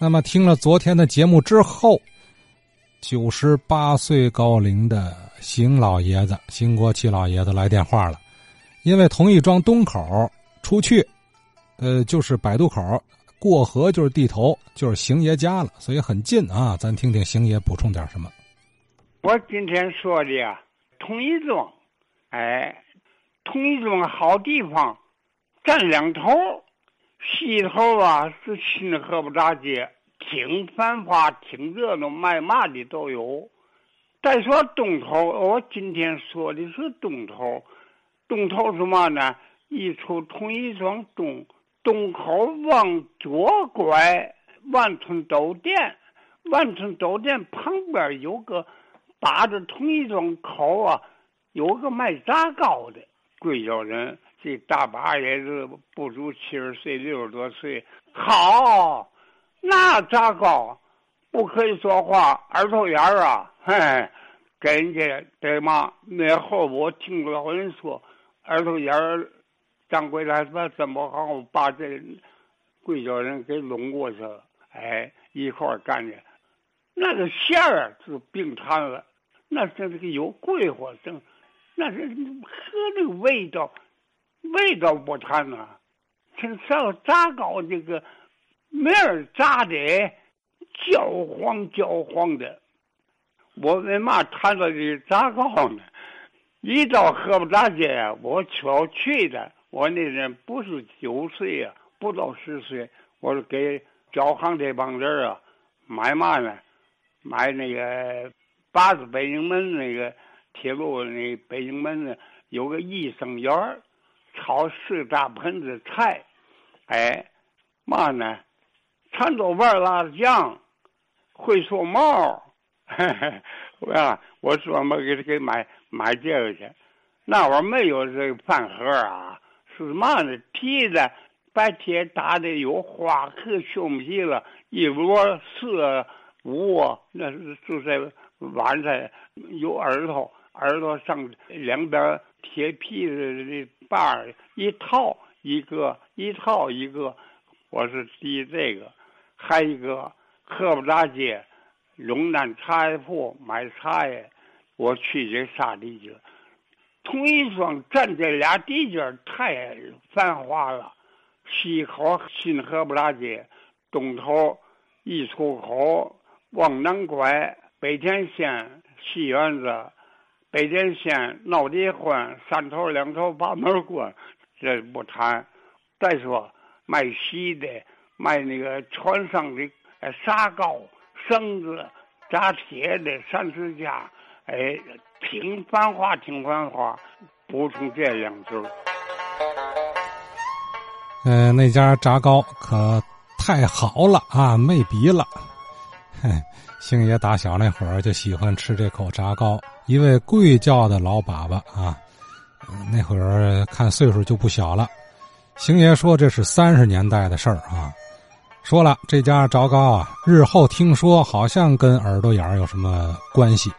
那么听了昨天的节目之后，九十八岁高龄的邢老爷子、邢国奇老爷子来电话了，因为同一庄东口出去，呃，就是百渡口过河就是地头，就是邢爷家了，所以很近啊。咱听听邢爷补充点什么。我今天说的呀，同一庄，哎，同一庄好地方，占两头。西头啊是新河不大街，挺繁华，挺热闹，卖嘛的都有。再说东头，我今天说的是东头。东头是嘛呢？一出同一庄东东口往左拐，万春豆店，万春豆店旁边有个打着同一庄口啊，有个卖炸糕的贵州人。这大把也是不足七十岁，六十多岁。好，那咋搞不可以说话，耳朵眼儿啊，嘿，跟人家对吗？那后我听老人说，耳朵眼儿，掌柜的说怎么好，把这贵州人给拢过去了。哎，一块干的，那个馅儿是冰弹了，那是这个有桂花正，那是喝那个味道。味道不谈呐，听上炸糕这个面炸的焦黄焦黄的，我为嘛谈到这炸糕呢？一到河北大街，我要去的，我那人不是九岁呀，不到十岁，我是给交行这帮人啊买嘛呢？买那个八子北京门那个铁路那北京门呢，有个益生园。炒四大盆子菜，哎，嘛呢？馋豆瓣辣子酱，会说毛，我呀，我专门给他给买买这个去。那会儿没有这个饭盒啊，是嘛呢？皮子白天打的有花可胸皮了，一摞四五，那是就在碗上有耳朵，耳朵上两边铁皮的。把儿一套一个，一套一个，我是提这个，还一个河北大街龙南茶叶铺买茶叶，我去这仨地界，同一双占这俩地界太繁华了。西口新河北大街，东头一出口往南拐，北天县西园子。北电县闹离婚，三头两头把门关，这不谈。再说卖席的，卖那个船上的沙糕、绳子、扎铁的三十家，哎，挺繁华，挺繁华。补充这两句。嗯，那家炸糕可太好了啊，没比了。嘿。星爷打小那会儿就喜欢吃这口炸糕，一位贵教的老粑粑啊，那会儿看岁数就不小了。星爷说这是三十年代的事儿啊，说了这家炸糕啊，日后听说好像跟耳朵眼儿有什么关系。